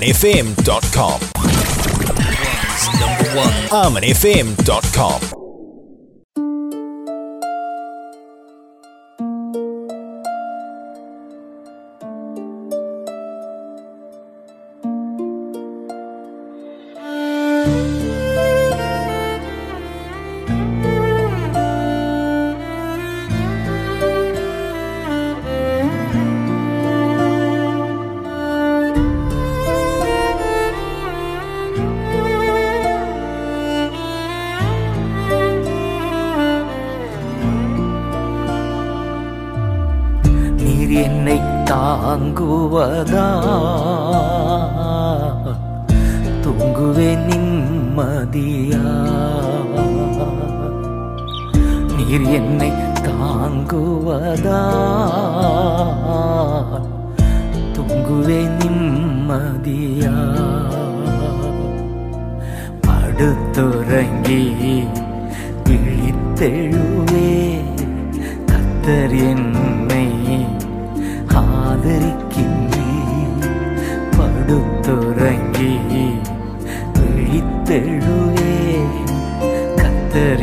منیم ڈیم dot com یو تم پڑتر کلی ترکی پڑتر کتر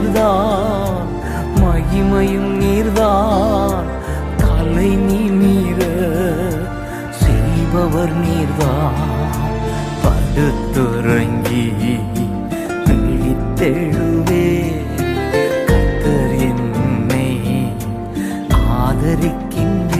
میرو پیڑ آدری کے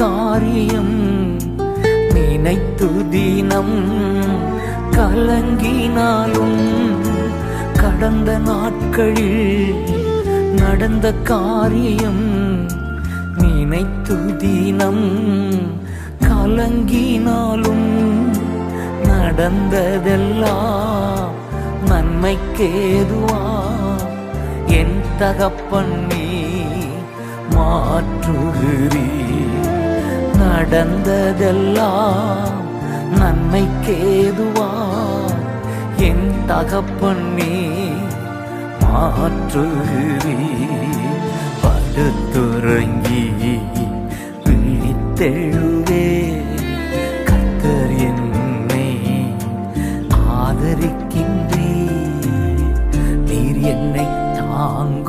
காரியம் நினைத்து தினம் கலங்கினாலும் கடந்த நாட்களில் நடந்த காரியம் நினைத்து தினம் கலங்கினாலும் நடந்ததெல்லாம் நன்மைக்கேதுவா என் தகப்பன் மாற்றுகிறீ نمکو پڑت آدری کے پیری تاگ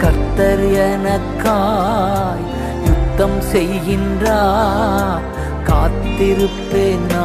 کتر یتم کا نو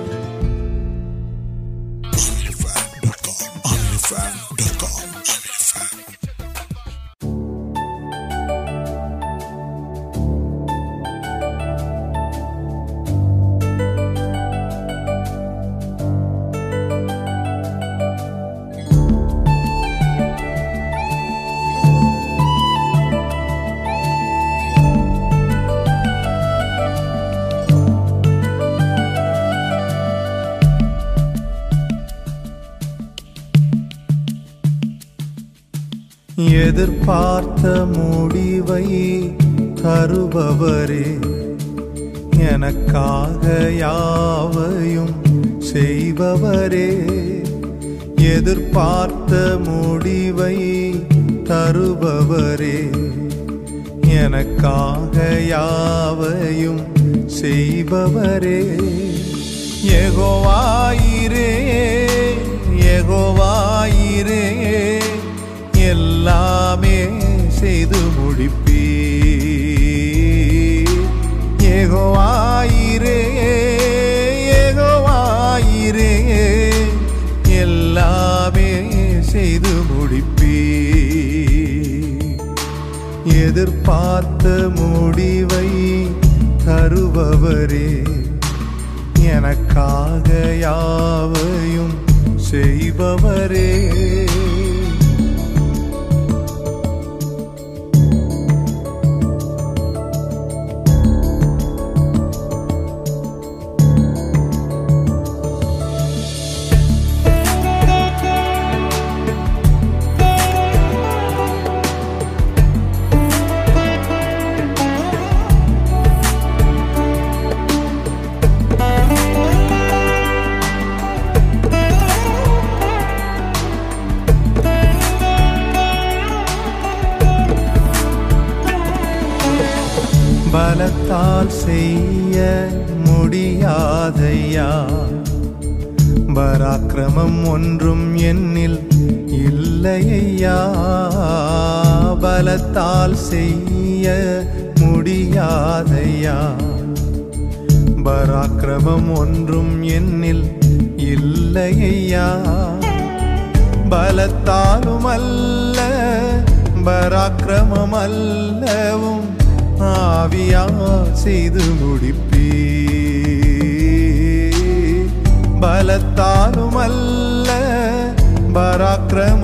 پارت میر یاد مرگ پارت مربر یا یا تراکریا بلتال پراکرم آپ بلتم پراکرم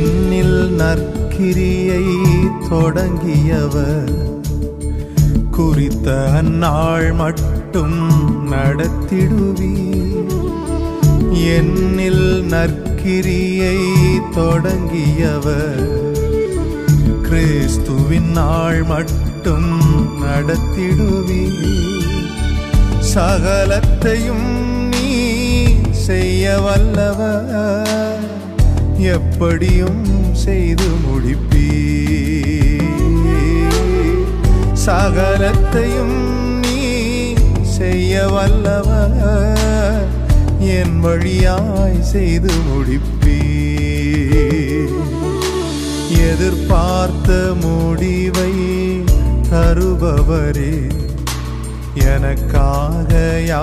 نریت مٹھتی نکری کٹتی سک و پڑھ پہ بڑی مارت میوک یا یا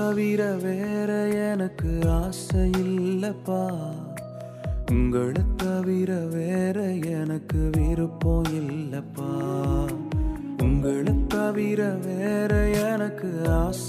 ترک آس پویر آس پاگ تویر ویری پاڑ آس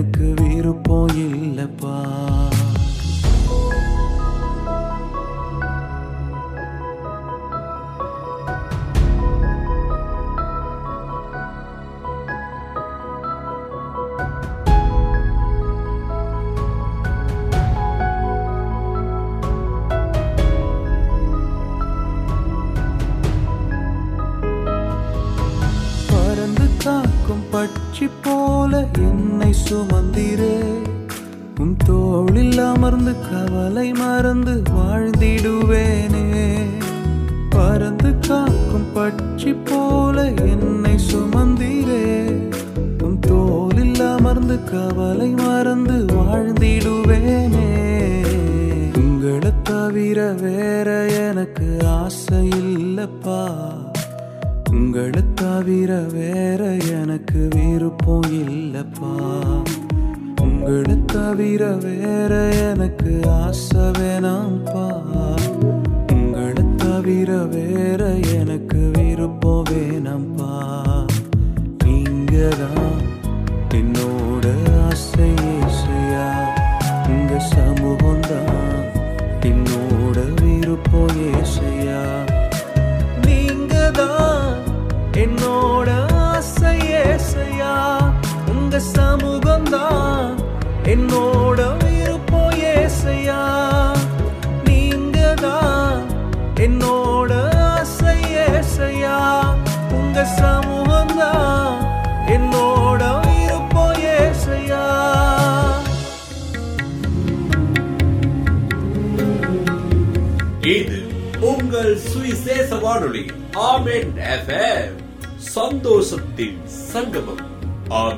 vida ver سنوشت سنگم آم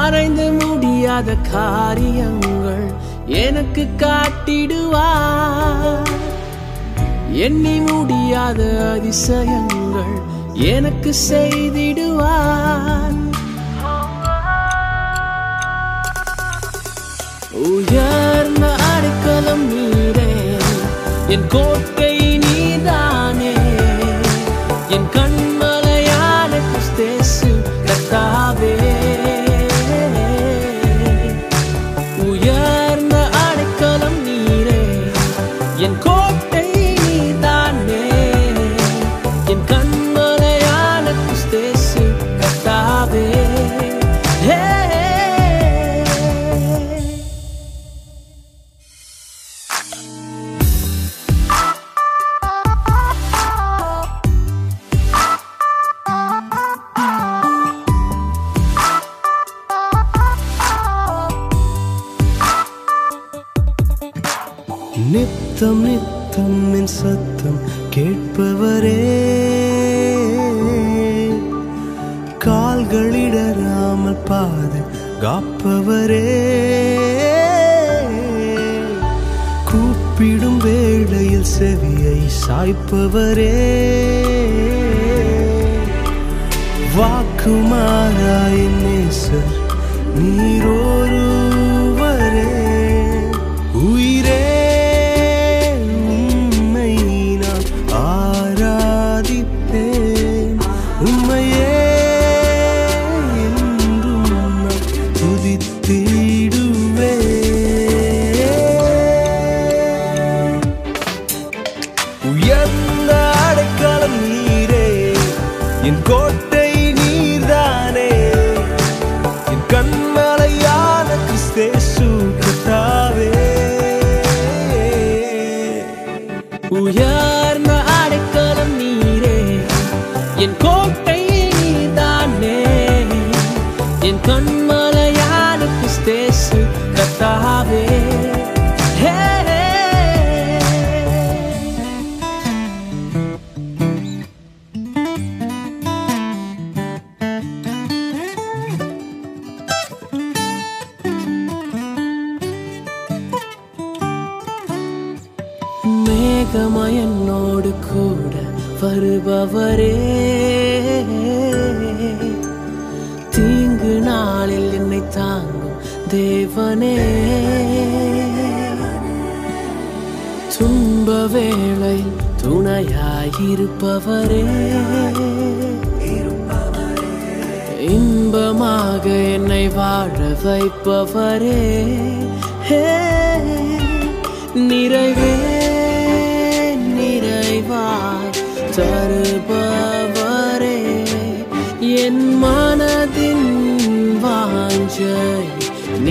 அரைந்து முடியாத காரியங்கள் எனக்கு காட்டிடுவார் எண்ணி முடியாத அதிசயங்கள் எனக்கு செய்திடுவார் உயர்ந்த அடுக்கலம் மீறே என் கோட்டை ستم کال گاڑی سوی سائنس پے نو پے انج ن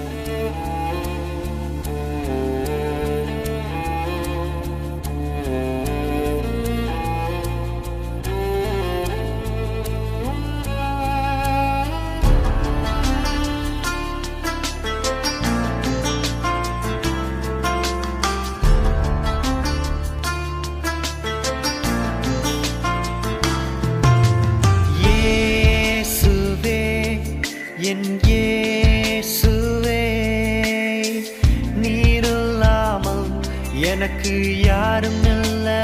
یا یا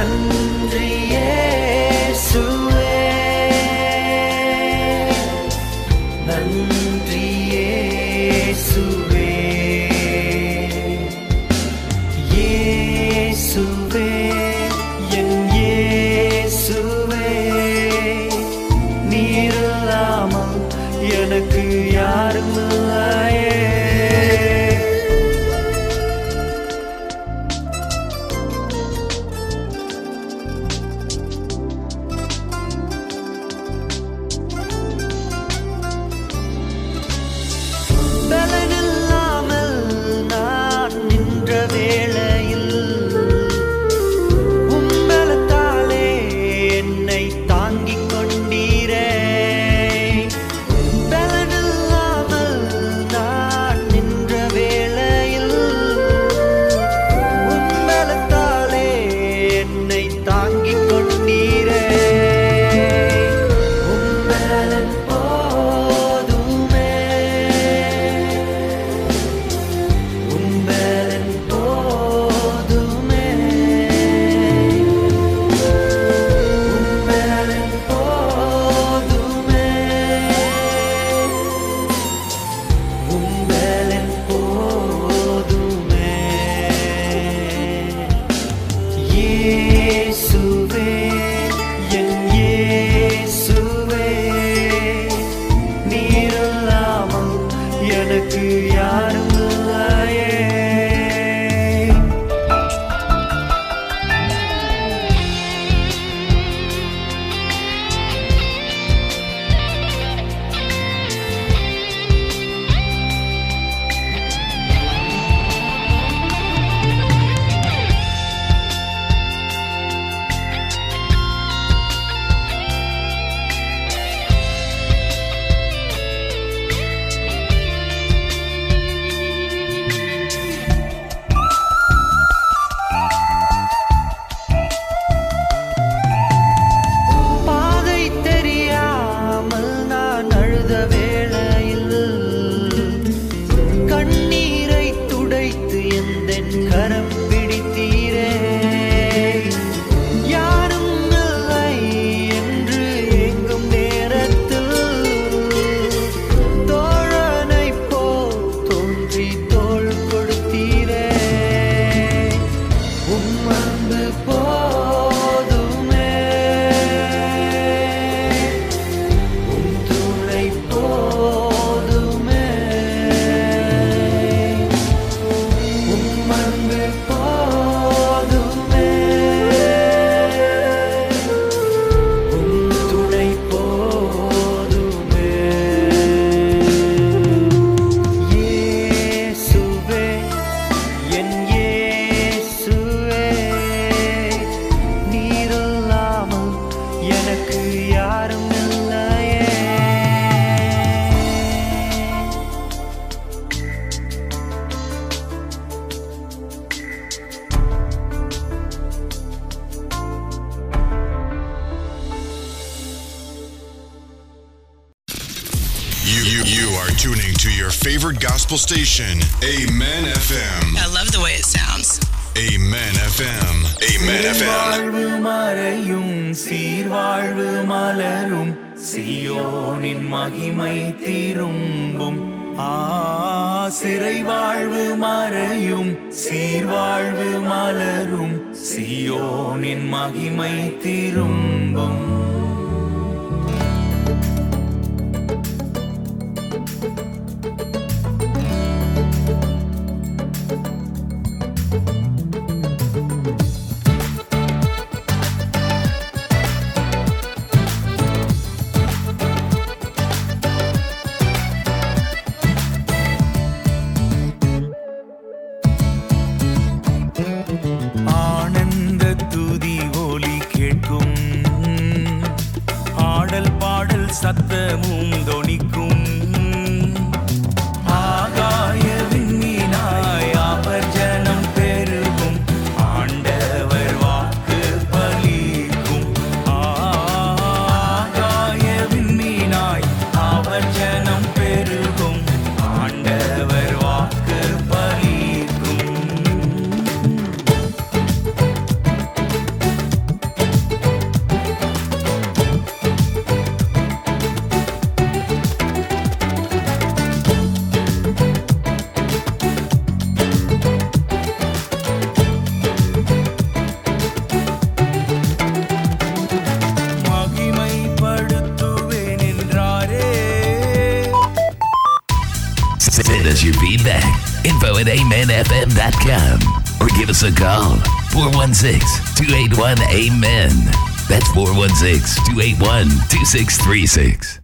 ันเ ملر سیو نئی تربی ملر سیو ترب گورن six two eight one eight مین four one six two eight one two six three six